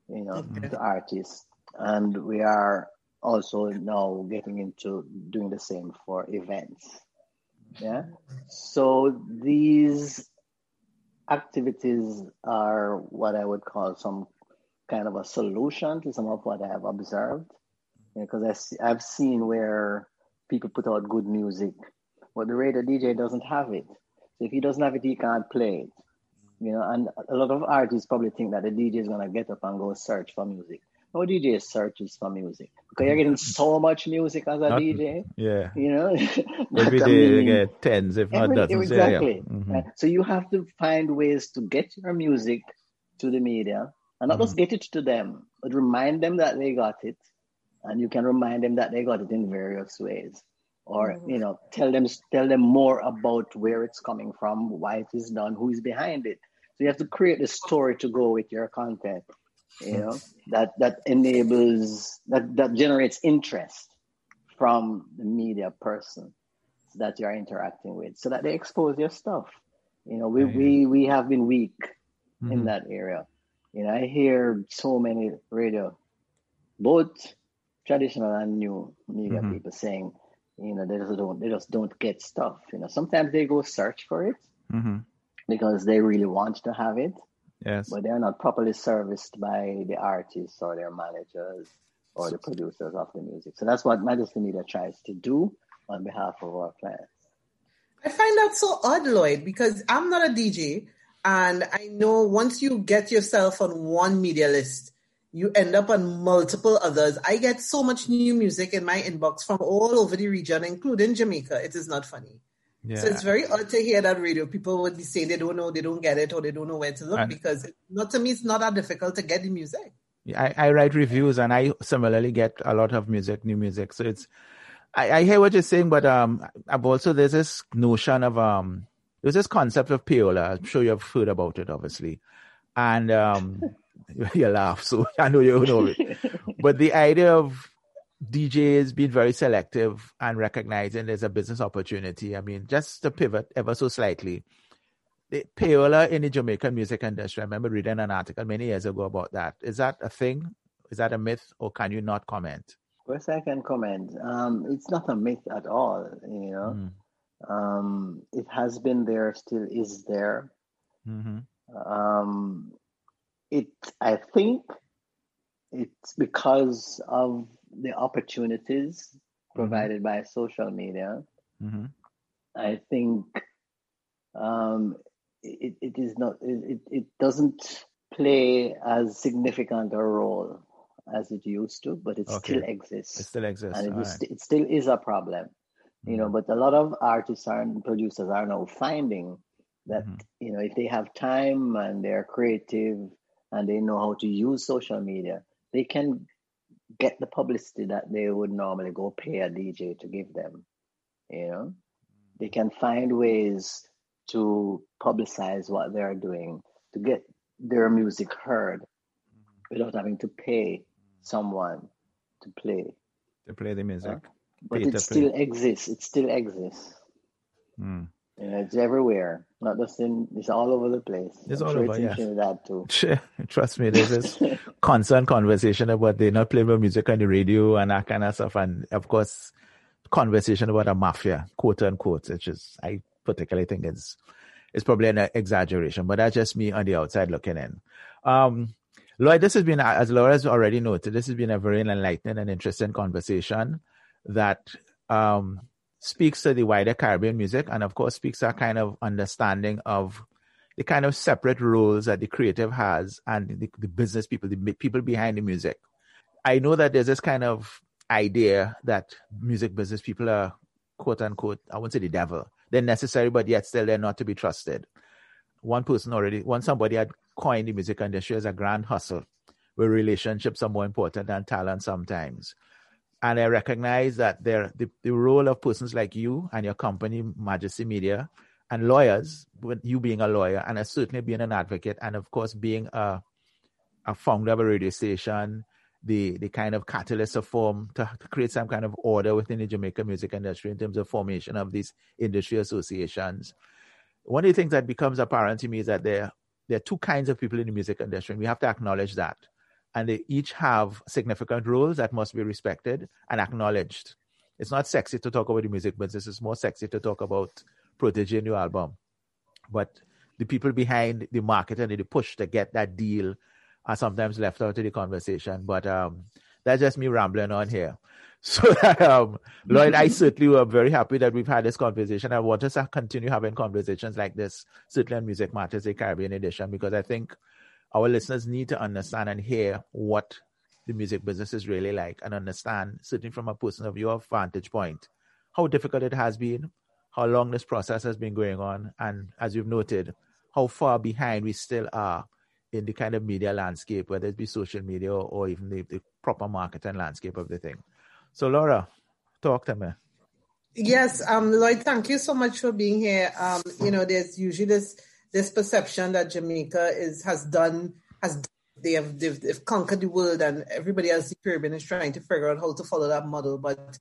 you know, okay. to artists. And we are also now getting into doing the same for events. Yeah. So these activities are what I would call some kind of a solution to some of what I have observed. Because you know, I've seen where people put out good music, but the radio DJ doesn't have it. So if he doesn't have it, he can't play it. You know, and a lot of artists probably think that the DJ is gonna get up and go search for music. No DJ searches for music because you're getting so much music as a not, DJ. Yeah. You know, (laughs) every day I mean, you get tens, if not dozens. Exactly. Yeah. Mm-hmm. So you have to find ways to get your music to the media and not mm-hmm. just get it to them, but remind them that they got it. And you can remind them that they got it in various ways. Or, mm-hmm. you know, tell them tell them more about where it's coming from, why it is done, who is behind it. So you have to create a story to go with your content, you know, that that enables that that generates interest from the media person that you're interacting with so that they expose your stuff. You know, we, we, we have been weak mm-hmm. in that area. You know, I hear so many radio, both traditional and new media mm-hmm. people saying, you know, they just don't they just don't get stuff. You know, sometimes they go search for it mm-hmm. because they really want to have it. Yes. But they're not properly serviced by the artists or their managers or the producers of the music. So that's what Majesty Media tries to do on behalf of our clients. I find that so odd, Lloyd, because I'm not a DJ. And I know once you get yourself on one media list, you end up on multiple others. I get so much new music in my inbox from all over the region, including Jamaica. It is not funny. Yeah. So it's very odd to hear that radio people would be saying they don't know, they don't get it, or they don't know where to look and, because not to me, it's not that difficult to get the music. I, I write reviews and I similarly get a lot of music, new music. So it's, I, I hear what you're saying, but um, I've also there's this notion of um, there's this concept of payola. I'm sure you've heard about it, obviously. And um, (laughs) (laughs) you laugh, so (laughs) I know you know it. but the idea of DJs being very selective and recognizing there's a business opportunity. I mean, just to pivot ever so slightly, the payola in the Jamaican music industry. I remember reading an article many years ago about that. Is that a thing? Is that a myth, or can you not comment? First, I can comment. Um, it's not a myth at all. You know, mm. Um, it has been there, still is there. Mm-hmm. Um, it, I think, it's because of the opportunities mm-hmm. provided by social media. Mm-hmm. I think um, it, it is not. It, it doesn't play as significant a role as it used to, but it okay. still exists. It still exists, and it, is, right. it still is a problem you know but a lot of artists and producers are now finding that mm-hmm. you know if they have time and they're creative and they know how to use social media they can get the publicity that they would normally go pay a dj to give them you know they can find ways to publicize what they're doing to get their music heard mm-hmm. without having to pay someone to play to play the music but it still exists. It still exists. Mm. Yeah, it's everywhere. Not just in. It's all over the place. It's I'm all sure over. It's yeah. That too. (laughs) Trust me. There's this (laughs) constant conversation about they not playing music on the radio and that kind of stuff, and of course, conversation about a mafia, quote unquote, which is I particularly think is is probably an exaggeration, but that's just me on the outside looking in. Um, Lloyd, this has been, as Laura's already noted, this has been a very enlightening and interesting conversation that um, speaks to the wider Caribbean music, and of course speaks to a kind of understanding of the kind of separate roles that the creative has and the, the business people, the people behind the music. I know that there's this kind of idea that music business people are quote unquote, I won't say the devil. They're necessary, but yet still they're not to be trusted. One person already, one somebody had coined the music industry as a grand hustle, where relationships are more important than talent sometimes. And I recognize that there, the, the role of persons like you and your company, Majesty Media, and lawyers, with you being a lawyer and certainly being an advocate, and of course being a, a founder of a radio station, the the kind of catalyst of form to, to, create some kind of order within the Jamaica music industry in terms of formation of these industry associations. One of the things that becomes apparent to me is that there there are two kinds of people in the music industry, and we have to acknowledge that. And they each have significant roles that must be respected and acknowledged. It's not sexy to talk about the music business, it's more sexy to talk about Protoje new album. But the people behind the market and the push to get that deal are sometimes left out of the conversation. But um, that's just me rambling on here. (laughs) So, um, Lloyd, I certainly am very happy that we've had this conversation. I want us to continue having conversations like this, certainly on Music Matters, the Caribbean edition, because I think our listeners need to understand and hear what the music business is really like and understand, certainly from a person of your vantage point, how difficult it has been, how long this process has been going on, and as you've noted, how far behind we still are in the kind of media landscape, whether it be social media or, or even the, the proper marketing landscape of the thing. So, Laura, talk to me. Yes, um, Lloyd, thank you so much for being here. Um, you know, there's usually this this perception that Jamaica is has done has they have they've, they've conquered the world and everybody else in the Caribbean is trying to figure out how to follow that model. But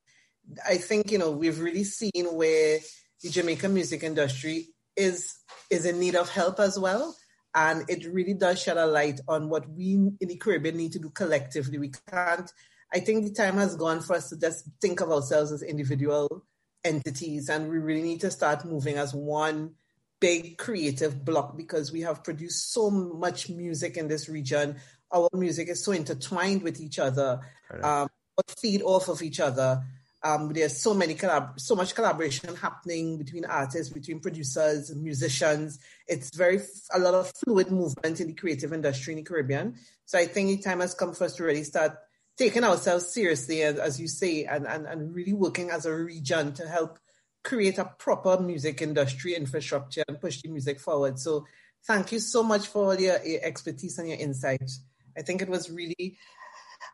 I think you know we've really seen where the Jamaican music industry is is in need of help as well. And it really does shed a light on what we in the Caribbean need to do collectively. We can't, I think the time has gone for us to just think of ourselves as individual entities and we really need to start moving as one big creative block because we have produced so much music in this region. Our music is so intertwined with each other, um, feed off of each other. Um, there's so many collab- so much collaboration happening between artists, between producers, musicians. It's very a lot of fluid movement in the creative industry in the Caribbean. So I think the time has come for us to really start taking ourselves seriously, as, as you say, and, and, and really working as a region to help create a proper music industry infrastructure and push the music forward. So thank you so much for your, your expertise and your insight. I think it was really,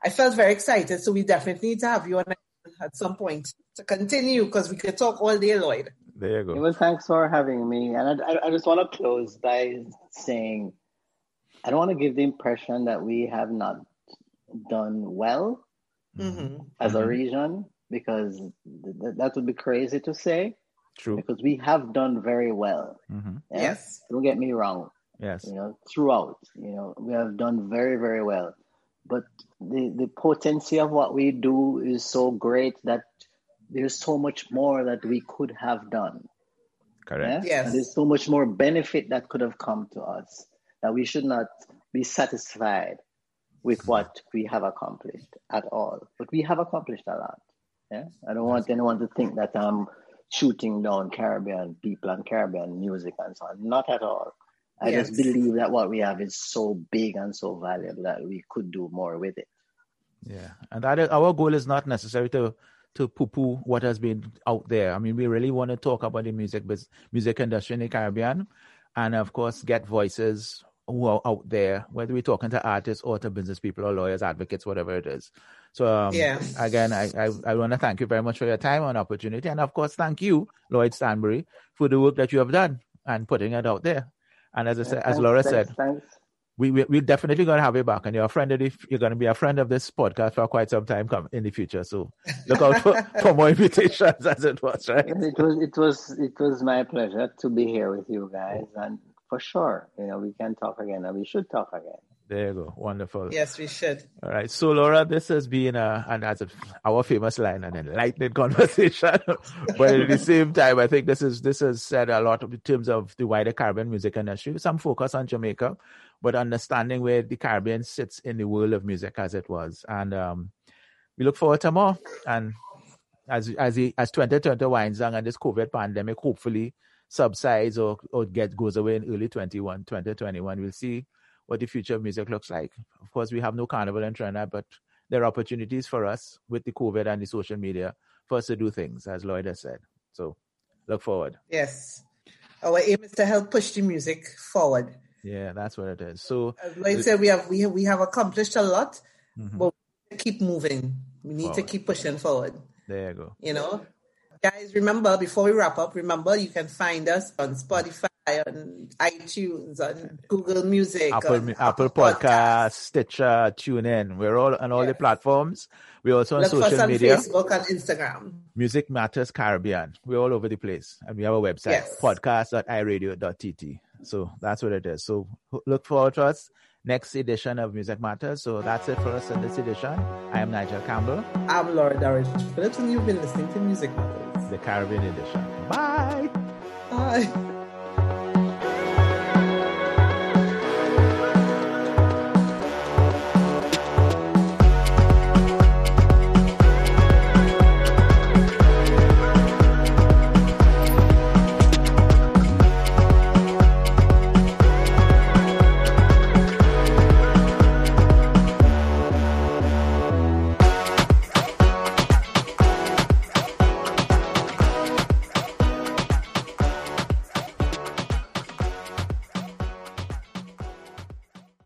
I felt very excited. So we definitely need to have you on at some point to continue because we could talk all day, Lloyd. There you go. Well, thanks for having me. And I, I just want to close by saying I don't want to give the impression that we have not done well mm-hmm. as mm-hmm. a region because th- that would be crazy to say. True. Because we have done very well. Mm-hmm. Yeah? Yes. Don't get me wrong. Yes. You know, throughout, you know, we have done very, very well but the, the potency of what we do is so great that there's so much more that we could have done. Correct. Yeah? Yes. And there's so much more benefit that could have come to us that we should not be satisfied with what we have accomplished at all. But we have accomplished a lot. Yeah. I don't want anyone to think that I'm shooting down Caribbean people and Caribbean music and so on. Not at all. I yes. just believe that what we have is so big and so valuable that we could do more with it. Yeah, and that is, our goal is not necessarily to to poo-poo what has been out there. I mean, we really want to talk about the music music industry in the Caribbean, and of course, get voices who are out there, whether we're talking to artists or to business people or lawyers, advocates, whatever it is. So, um, yeah. again, I, I, I want to thank you very much for your time and opportunity. And of course, thank you, Lloyd Stanbury, for the work that you have done and putting it out there. And as I said, as Laura thanks, said, thanks. we we we definitely gonna have you back, and you're a friend of the, you're gonna be a friend of this podcast for quite some time come in the future. So look out for, (laughs) for more invitations as it was, right? It was it was it was my pleasure to be here with you guys, and for sure, you know, we can talk again, and we should talk again. There you go. Wonderful. Yes, we should. All right. So, Laura, this has been a, and as a, our famous line, an enlightening (laughs) conversation. (laughs) but at the same time, I think this is this has said a lot in terms of the wider Caribbean music industry. Some focus on Jamaica, but understanding where the Caribbean sits in the world of music as it was. And um, we look forward to more. And as as he, as 2020 winds down and this COVID pandemic hopefully subsides or or get goes away in early 21, 2021, we'll see what the future of music looks like. Of course, we have no carnival in Trinidad, but there are opportunities for us with the COVID and the social media for us to do things, as Lloyd has said. So look forward. Yes. Our aim is to help push the music forward. Yeah, that's what it is. So as Lloyd said, we have we have, we have accomplished a lot, mm-hmm. but keep moving. We need forward. to keep pushing forward. There you go. You know, guys, remember before we wrap up, remember you can find us on Spotify, on iTunes, on Google Music, Apple, Apple, Apple Podcast, Stitcher, TuneIn. We're all on all yes. the platforms. We're also on Look social on media. Facebook and Instagram. Music Matters Caribbean. We're all over the place. And we have a website, yes. podcast.iradio.tt. So that's what it is. So look forward to us next edition of Music Matters. So that's it for us in this edition. I am Nigel Campbell. I'm Laura Darrell Phillips, and you've been listening to Music Matters, the Caribbean edition. Bye. Bye.